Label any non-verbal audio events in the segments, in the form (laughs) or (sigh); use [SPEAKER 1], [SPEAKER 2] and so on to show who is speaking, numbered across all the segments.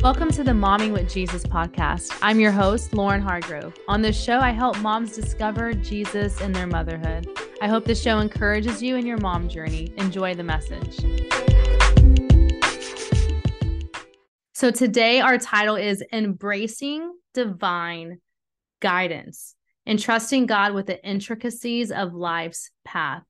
[SPEAKER 1] Welcome to the Momming with Jesus podcast. I'm your host, Lauren Hargrove. On this show, I help moms discover Jesus in their motherhood. I hope this show encourages you in your mom journey. Enjoy the message. So, today our title is Embracing Divine Guidance and Trusting God with the Intricacies of Life's Path.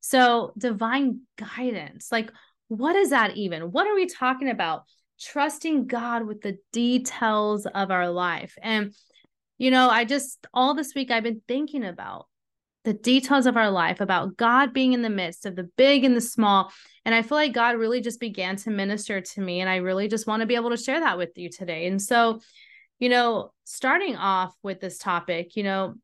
[SPEAKER 1] So, divine guidance, like, what is that even? What are we talking about? Trusting God with the details of our life. And, you know, I just, all this week, I've been thinking about the details of our life, about God being in the midst of the big and the small. And I feel like God really just began to minister to me. And I really just want to be able to share that with you today. And so, you know, starting off with this topic, you know,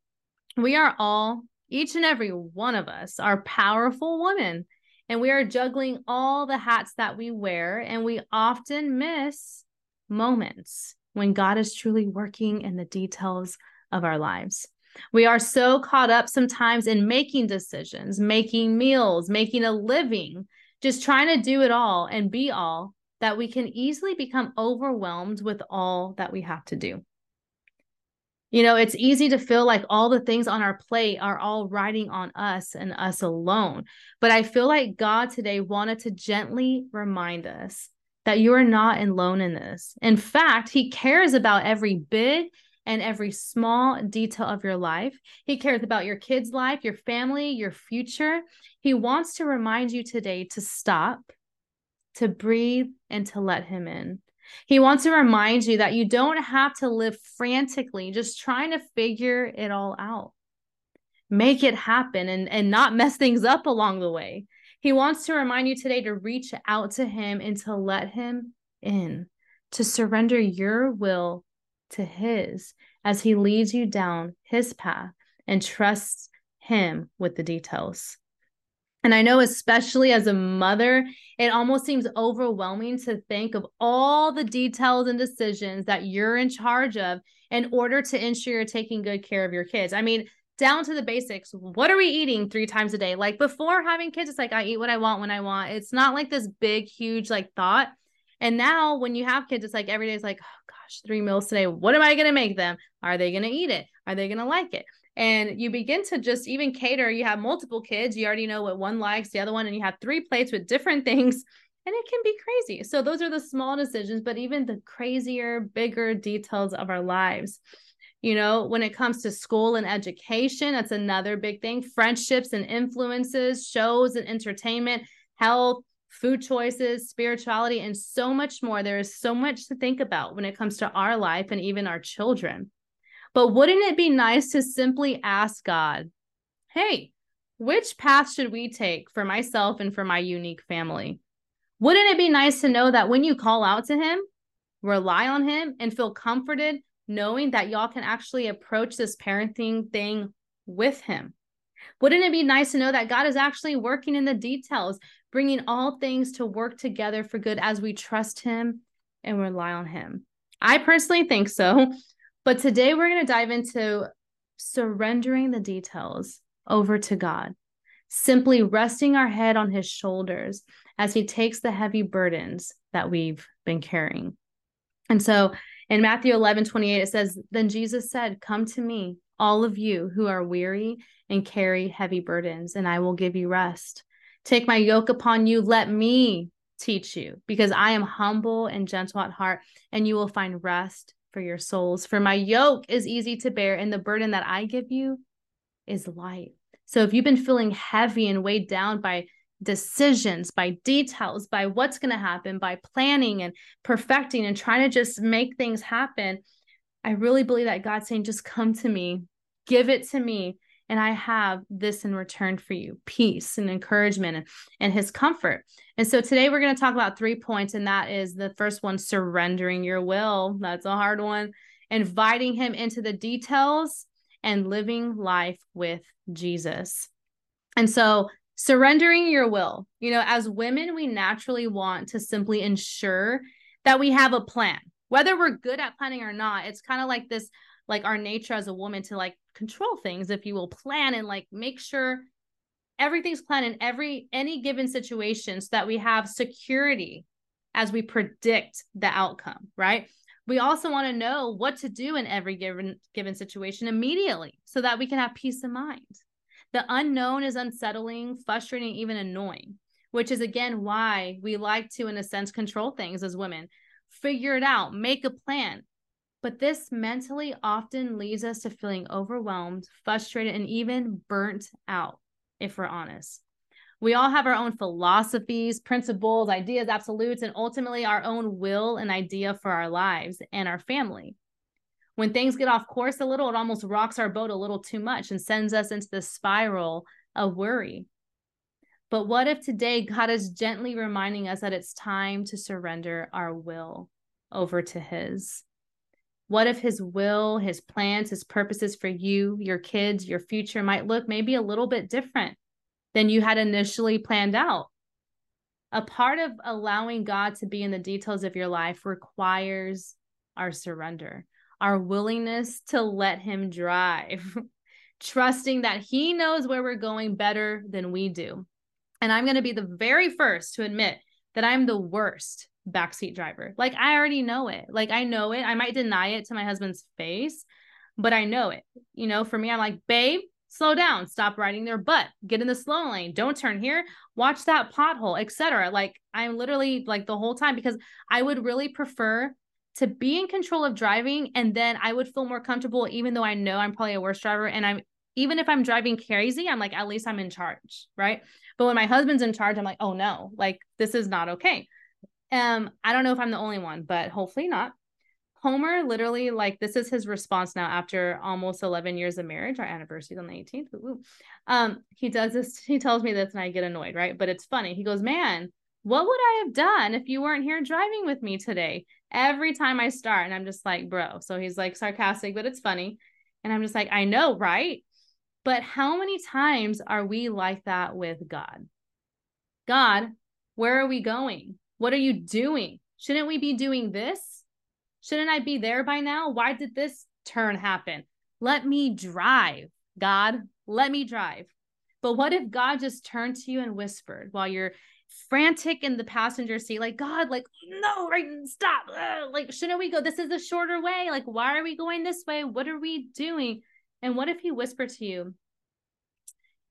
[SPEAKER 1] we are all, each and every one of us, are powerful women. And we are juggling all the hats that we wear. And we often miss moments when God is truly working in the details of our lives. We are so caught up sometimes in making decisions, making meals, making a living, just trying to do it all and be all that we can easily become overwhelmed with all that we have to do. You know, it's easy to feel like all the things on our plate are all riding on us and us alone. But I feel like God today wanted to gently remind us that you are not alone in this. In fact, He cares about every big and every small detail of your life. He cares about your kids' life, your family, your future. He wants to remind you today to stop, to breathe, and to let Him in. He wants to remind you that you don't have to live frantically, just trying to figure it all out. Make it happen and, and not mess things up along the way. He wants to remind you today to reach out to Him and to let Him in, to surrender your will to His as He leads you down His path and trust Him with the details. And I know, especially as a mother, it almost seems overwhelming to think of all the details and decisions that you're in charge of in order to ensure you're taking good care of your kids. I mean, down to the basics. What are we eating three times a day? Like before having kids, it's like I eat what I want when I want. It's not like this big, huge like thought. And now when you have kids, it's like every day is like, oh gosh, three meals today. What am I going to make them? Are they going to eat it? Are they going to like it? And you begin to just even cater. You have multiple kids. You already know what one likes, the other one, and you have three plates with different (laughs) things. And it can be crazy. So those are the small decisions, but even the crazier, bigger details of our lives. You know, when it comes to school and education, that's another big thing. Friendships and influences, shows and entertainment, health, food choices, spirituality, and so much more. There is so much to think about when it comes to our life and even our children. But wouldn't it be nice to simply ask God, hey, which path should we take for myself and for my unique family? Wouldn't it be nice to know that when you call out to Him, rely on Him, and feel comforted knowing that y'all can actually approach this parenting thing with Him? Wouldn't it be nice to know that God is actually working in the details, bringing all things to work together for good as we trust Him and rely on Him? I personally think so. But today we're going to dive into surrendering the details over to God, simply resting our head on His shoulders as He takes the heavy burdens that we've been carrying. And so in Matthew 11 28, it says, Then Jesus said, Come to me, all of you who are weary and carry heavy burdens, and I will give you rest. Take my yoke upon you. Let me teach you, because I am humble and gentle at heart, and you will find rest for your souls. For my yoke is easy to bear, and the burden that I give you is light. So if you've been feeling heavy and weighed down by decisions, by details, by what's going to happen, by planning and perfecting and trying to just make things happen, I really believe that God's saying, just come to me, give it to me, and I have this in return for you peace and encouragement and, and his comfort. And so today we're going to talk about three points, and that is the first one surrendering your will. That's a hard one. Inviting him into the details and living life with Jesus. And so surrendering your will, you know, as women, we naturally want to simply ensure that we have a plan, whether we're good at planning or not. It's kind of like this like our nature as a woman to like control things if you will plan and like make sure everything's planned in every any given situation so that we have security as we predict the outcome, right? We also want to know what to do in every given given situation immediately so that we can have peace of mind. The unknown is unsettling, frustrating, even annoying, which is again why we like to, in a sense, control things as women. Figure it out, make a plan. But this mentally often leads us to feeling overwhelmed, frustrated, and even burnt out, if we're honest. We all have our own philosophies, principles, ideas, absolutes, and ultimately our own will and idea for our lives and our family. When things get off course a little, it almost rocks our boat a little too much and sends us into the spiral of worry. But what if today God is gently reminding us that it's time to surrender our will over to His? What if His will, His plans, His purposes for you, your kids, your future might look maybe a little bit different than you had initially planned out. A part of allowing God to be in the details of your life requires our surrender, our willingness to let Him drive, (laughs) trusting that He knows where we're going better than we do. And I'm going to be the very first to admit that I'm the worst backseat driver. Like, I already know it. Like, I know it. I might deny it to my husband's face, but I know it. You know, for me, I'm like, babe, slow down, stop riding their butt, get in the slow lane, don't turn here, watch that pothole, etc. Like I'm literally like the whole time because I would really prefer to be in control of driving and then I would feel more comfortable even though I know I'm probably a worse driver and I'm even if I'm driving crazy, I'm like at least I'm in charge, right? But when my husband's in charge, I'm like, "Oh no, like this is not okay." Um I don't know if I'm the only one, but hopefully not. Homer literally like this is his response now after almost 11 years of marriage. Our anniversary is on the 18th. Ooh. Um, he does this, he tells me this and I get annoyed, right? But it's funny. He goes, Man, what would I have done if you weren't here driving with me today? Every time I start, and I'm just like, bro. So he's like sarcastic, but it's funny. And I'm just like, I know, right? But how many times are we like that with God? God, where are we going? What are you doing? Shouldn't we be doing this? Shouldn't I be there by now? Why did this turn happen? Let me drive, God. Let me drive. But what if God just turned to you and whispered while you're frantic in the passenger seat, like, God, like, no, right, stop. Ugh. Like, shouldn't we go? This is a shorter way. Like, why are we going this way? What are we doing? And what if he whispered to you,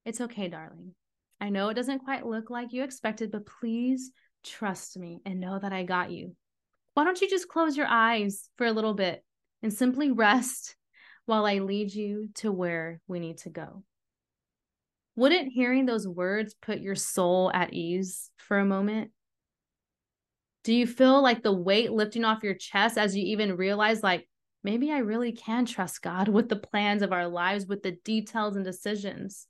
[SPEAKER 1] It's okay, darling. I know it doesn't quite look like you expected, but please trust me and know that I got you why don't you just close your eyes for a little bit and simply rest (laughs) while I lead you to where we need to go? Wouldn't hearing those words put your soul at ease for a moment? Do you feel like the weight lifting off your chest as you even realize, like, maybe I really can trust God (laughs) with the plans of our lives, with the details and decisions?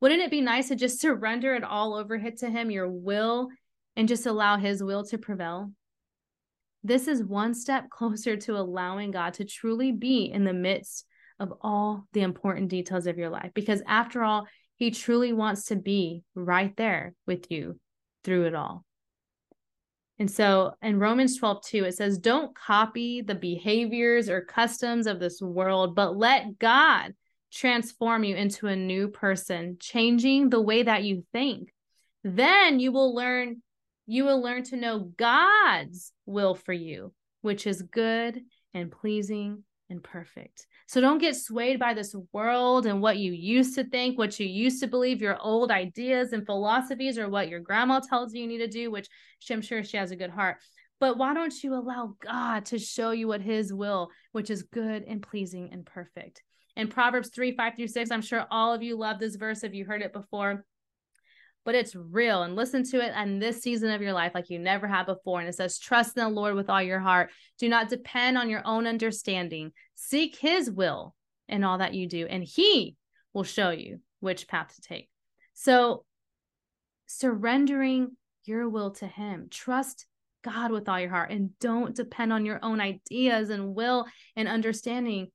[SPEAKER 1] Wouldn't it be nice to just surrender it all over to Him, your will, and just allow His will to prevail? This is one step (laughs) closer to allowing God to truly be in the midst of all the important details of your life. Because after all, He truly wants to be right there with you through it all. And so in Romans 12, 2, it says, Don't copy the behaviors or customs of this world, but let God transform you into a new person, changing the way that you think. Then you will learn you will learn to know God's will for you, which is good and pleasing and perfect. So don't get swayed by this world and what you used to think, what you used to believe, your old ideas and philosophies, or what your grandma tells you you need to do, which I'm sure she has a good heart. But why don't you allow God to show you what his will, which is good and pleasing and perfect? In Proverbs 3 5 through 6, I'm sure all of you love this verse if you heard it before but it's real and listen to it in this season of your life like you never have before. And it says, Trust in the Lord with all your heart. Do not depend on your own understanding. Seek his will in all that you do, and he will show you which path to take. So, surrendering your will to him, trust God with all your heart, and don't depend on your own ideas and will and understanding.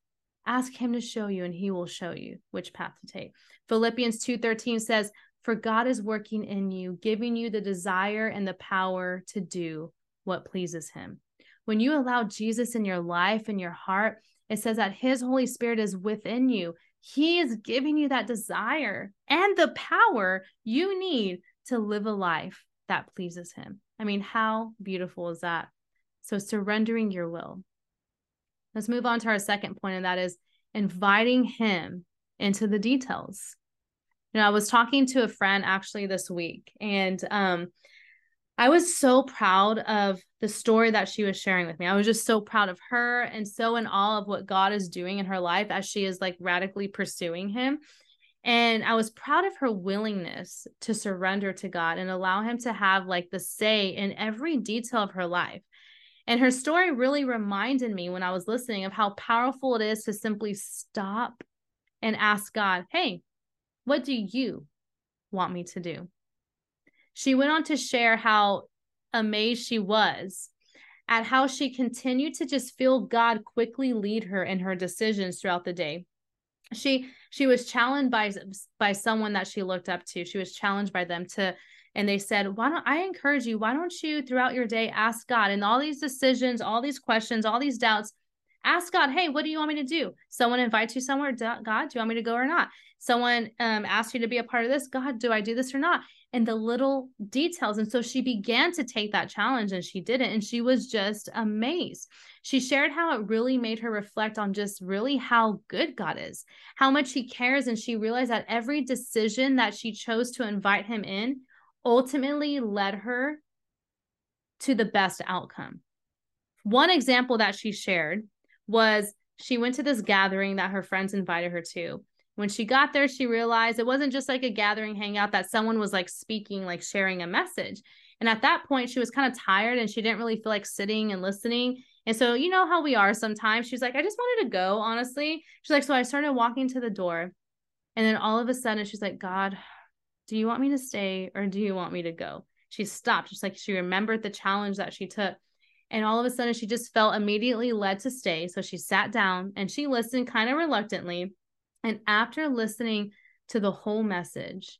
[SPEAKER 1] Ask him to show you, and he will show you which path to take. Philippians 2:13 says, for God is working in you, giving you the desire and the power to do what pleases Him. When you allow Jesus in your life and your heart, it says that His Holy Spirit is within you. He is giving you that desire and the power you need to live a life that pleases Him. I mean, how beautiful is that? So, surrendering your will. Let's move on to our second point, and that is inviting Him into the details. You know, I was talking to a friend actually this week, and um, I was so proud of the story that she was sharing with me. I was just so proud of her and so in awe of what God is doing in her life as she is like radically pursuing Him. And I was proud of her willingness to surrender to God and allow Him to have like the say in every detail of her life. And her story really reminded me when I was listening of how powerful it is to simply stop and ask God, hey, what do you want me to do? She went on to share how amazed she was at how she continued to just feel God quickly lead her in her decisions throughout the day. She she was challenged by by someone that she looked up to. She was challenged by them to and they said, "Why don't I encourage you? Why don't you throughout your day ask God and all these decisions, all these questions, all these doubts, ask God, hey, what do you want me to do? Someone invites you somewhere, God, do you want me to go or not? Someone um, asks you to be a part of this, God, do I do this or not? And the little details. And so she began to take that challenge and she did it. And she was just amazed. She shared how it really made her reflect on just really how good God is, how much He cares. And she realized that every decision that she chose to invite Him in ultimately led her to the best outcome. One example that she shared was she went to this gathering that her friends invited her to. When she got there, she realized it wasn't just like a gathering hangout that someone was like speaking, like sharing a message. And at that point, she was kind of tired and she didn't really feel like sitting and listening. And so, you know how we are sometimes. She's like, I just wanted to go, honestly. She's like, so I started walking to the door. And then all of a sudden, she's like, God, do you want me to stay or do you want me to go? She stopped. Just like she remembered the challenge that she took. And all of a sudden, she just felt immediately led to stay. So she sat down and she listened kind of reluctantly. And after listening to the whole message,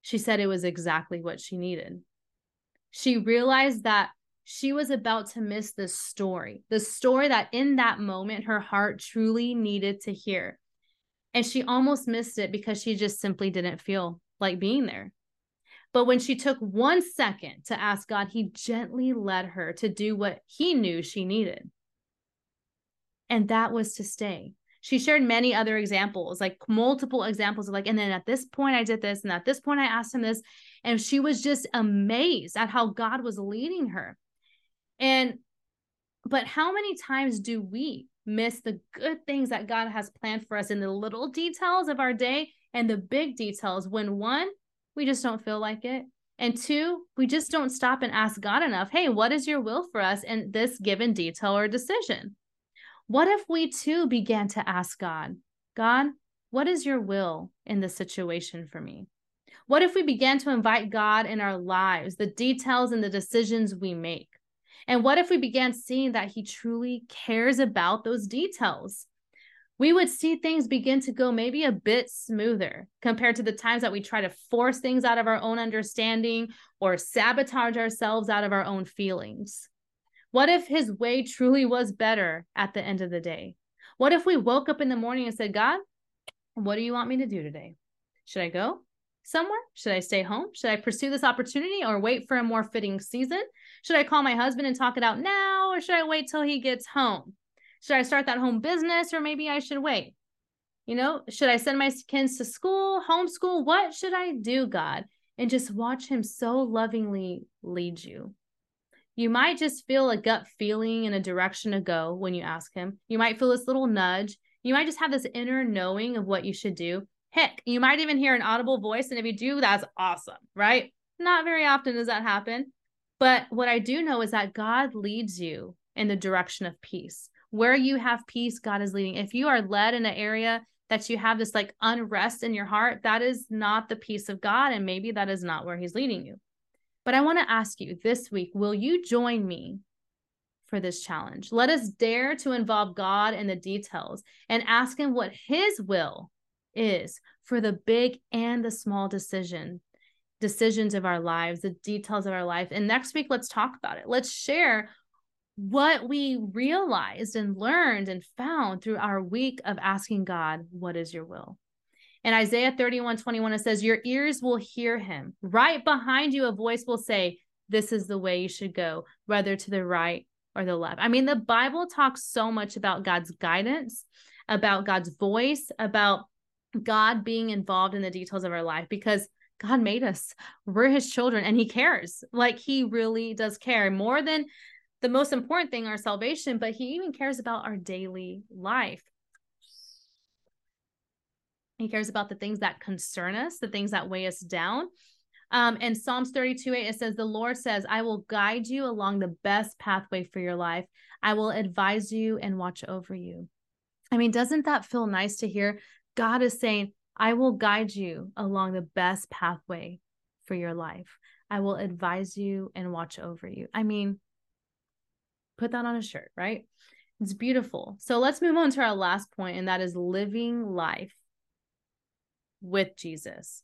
[SPEAKER 1] she said it was exactly what she needed. She realized that she was about to miss the story, the story that in that moment her heart truly needed to hear. And she almost missed it because she just simply didn't feel like being there. But when she took one second to ask God, He gently led her to do what He knew she needed. And that was to stay. She shared many other examples, like multiple examples of like, and then at this point I did this, and at this point I asked him this. And she was just amazed at how God was leading her. And, but how many times do we miss the good things that God has planned for us in the little details of our day and the big details when one, we just don't feel like it. And two, we just don't stop and ask God enough, hey, what is your will for us in this given detail or decision? What if we too began to ask God, God, what is your will in this situation for me? What if we began to invite God in our lives, the details and the decisions we make? And what if we began seeing that He truly cares about those details? we would see things begin to go maybe a bit smoother compared to the times that we try to force things out of our own understanding or sabotage ourselves out of our own feelings. What if his way truly was better at the end of the day? What if we woke up in the morning and said, God, what do you want me to do today? Should I go somewhere? Should I stay home? Should I pursue this opportunity or wait for a more fitting season? Should I call my husband and talk it out now or should I wait till he gets home? Should I start that home business or maybe I should wait? You know, should I send my kids to school, homeschool? What should I do, God? And just watch Him so lovingly lead you. You might just feel a gut feeling in a direction to go when you ask Him. You might feel this little nudge. You might just have this inner knowing of what you should do. Heck, you might even hear an audible voice. And if you do, that's awesome, right? Not very often does that happen. But what I do know is that God leads you in the direction of peace where you have peace, God is leading. If you are led in an area that you have this like unrest in your heart, that is not the peace of God. And maybe that is not where He's leading you. But I want to ask you this week will you join me for this challenge? Let us dare to involve God in the details and ask Him what His will is for the big and the small decision decisions of our lives the details of our life and next week let's talk about it let's share what we realized and learned and found through our week of asking God, What is your will? In Isaiah 31 21, it says, Your ears will hear him. Right behind you, a voice will say, this is the way you should go, whether to the right or the left. I mean, the Bible talks so much about God's guidance, about God's voice, about God being involved in the details of our life because God made us. We're his children and he cares. Like he really does care more than the most important thing, our salvation, but he even cares about our daily life. He cares about the things that concern us, the things that weigh us down. Um, and Psalms 32 8, it says, The Lord says, I will guide you along the best pathway for your life. I will advise you and watch over you. I mean, doesn't that feel nice to hear? God is saying, I will guide you along the best pathway for your life. I will advise you and watch over you. I mean, put that on a shirt, right? It's beautiful. So let's move on to our last point, and that is living life with Jesus.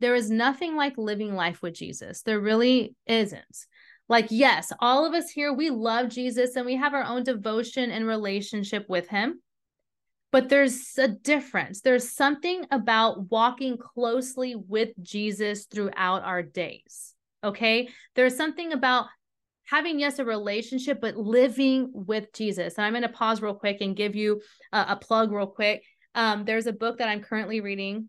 [SPEAKER 1] There is nothing like living life with Jesus. There really isn't. Like, yes, all of us here, we love Jesus and we have our own devotion and relationship with him. But there's a difference. There's something about walking closely with Jesus throughout our days. Okay. There's something about having, yes, a relationship, but living with Jesus. And I'm going to pause real quick and give you a, a plug real quick. Um, there's a book that I'm currently reading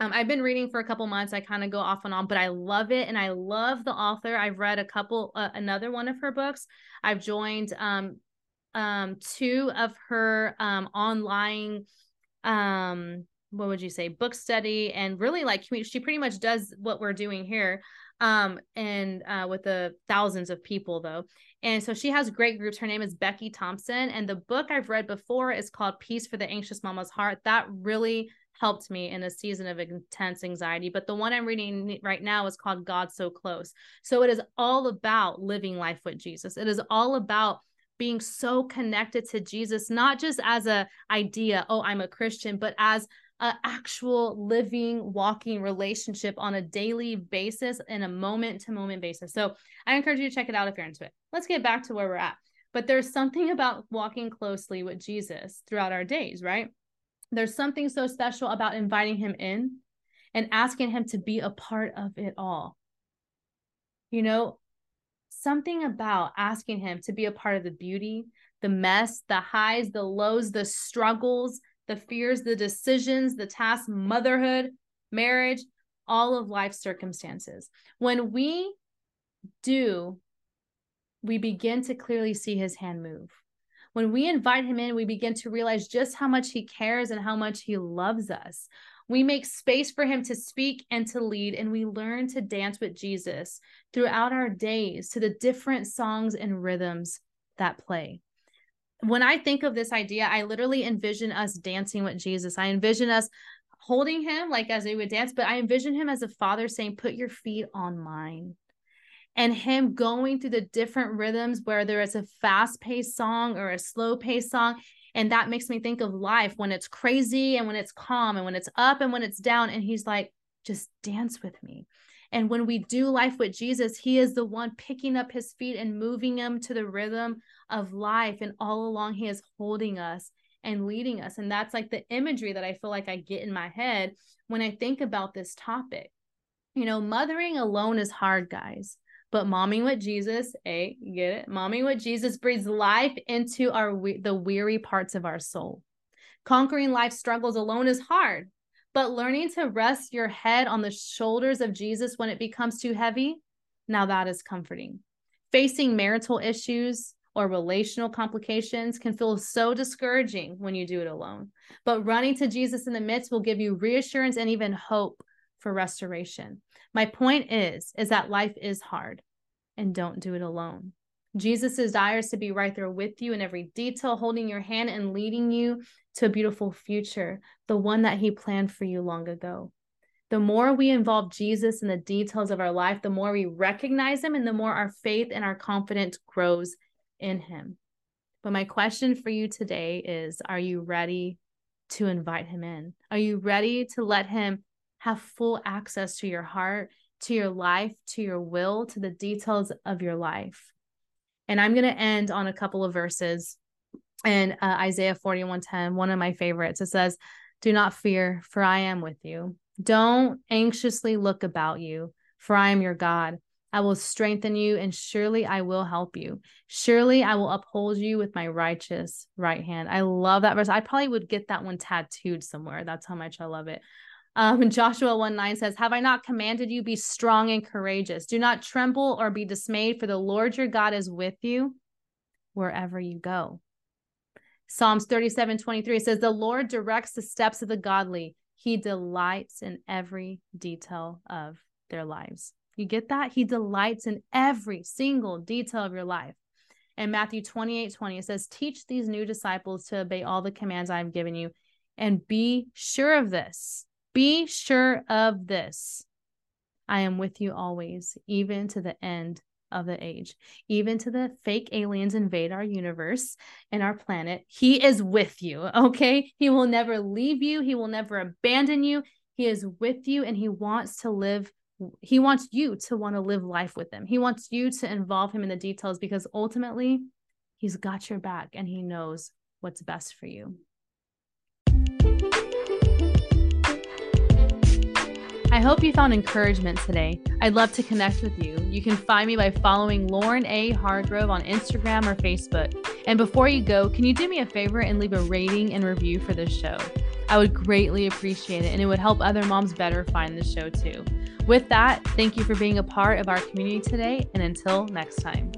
[SPEAKER 1] um, I've been reading for a couple months. I kind of go off and on, but I love it, and I love the author. I've read a couple, uh, another one of her books. I've joined um, um, two of her um, online, um, what would you say, book study, and really like she pretty much does what we're doing here, um, and uh, with the thousands of people though. And so she has great groups. Her name is Becky Thompson, and the book I've read before is called Peace for the Anxious Mama's Heart. That really helped me in a season of intense anxiety. But the one I'm reading right now is called God So Close. So it is all about living life with Jesus. It is all about being so connected to Jesus, not just as a idea, oh, I'm a Christian, but as an actual living, walking relationship on a daily basis and a moment to moment basis. So I encourage you to check it out if you're into it. Let's get back to where we're at. But there's something about walking closely with Jesus throughout our days, right? There's something so special about inviting him in and asking him to be a part of it all. You know, something about asking him to be a part of the beauty, the mess, the highs, the lows, the struggles, the fears, the decisions, the tasks, motherhood, marriage, all of life's circumstances. When we do, we begin to clearly see his hand move. When we invite him in, we begin to realize just how much he cares and how much he loves us. We make space for him to speak and to lead, and we learn to dance with Jesus throughout our days to the different songs and rhythms that play. When I think of this idea, I literally envision us dancing with Jesus. I envision us holding him like as we would dance, but I envision him as a father saying, Put your feet on mine and him going through the different rhythms, whether it's a fast paced song or a slow paced song. And that makes me think of life when it's crazy and when it's calm and when it's up and when it's down. And he's like, just dance with me. And when we do life with Jesus, he is the one picking up his feet and moving them to the rhythm of life. And all along, he is holding us and leading us. And that's like the imagery that I feel like I get in my head when I think about this topic. You know, mothering alone is hard, guys. But momming with Jesus, a get it? Momming with Jesus breathes life into our the weary parts of our soul. Conquering life struggles alone is hard, but learning to rest your head on the shoulders of Jesus when it becomes too heavy, now that is comforting. Facing marital issues or relational complications can feel so discouraging when you do it alone. But running to Jesus in the midst will give you reassurance and even hope for restoration. My point is is that life is hard and don't do it alone. Jesus desires to be right there with you in every detail, holding your hand and leading you to a beautiful future, the one that he planned for you long ago. The more we involve Jesus in the details of our life, the more we recognize him and the more our faith and our confidence grows in him. But my question for you today is Are you ready to invite him in? Are you ready to let him have full access to your heart, to your life, to your will, to the details of your life. And I'm going to end on a couple of verses in uh, Isaiah 41:10, one of my favorites. It says, "Do not fear, for I am with you. Don't anxiously look about you, for I am your God. I will strengthen you, and surely I will help you. Surely I will uphold you with my righteous right hand. I love that verse. I probably would get that one tattooed somewhere. That's how much I love it. Um, Joshua 1 9 says, Have I not commanded you, be strong and courageous? Do not tremble or be dismayed, for the Lord your God is with you wherever you go. Psalms 37 23 says, The Lord directs the steps of the godly, he delights in every detail of their lives. You get that? He delights in every single detail of your life. And Matthew 28 20, it says, Teach these new disciples to obey all the commands I have given you, and be sure of this. Be sure of this. I am with you always, even to the end of the age, even to the fake aliens invade our universe and our planet. He is with you, okay? He will never leave you, He will never abandon you. He is with you and He wants to live he wants you to want to live life with him. He wants you to involve him in the details because ultimately he's got your back and he knows what's best for you. I hope you found encouragement today. I'd love to connect with you. You can find me by following Lauren A. Hargrove on Instagram or Facebook. And before you go, can you do me a favor and leave a rating and review for this show? I would greatly appreciate it, and it would help other moms better find the show too. With that, thank you for being a part of our community today, and until next time.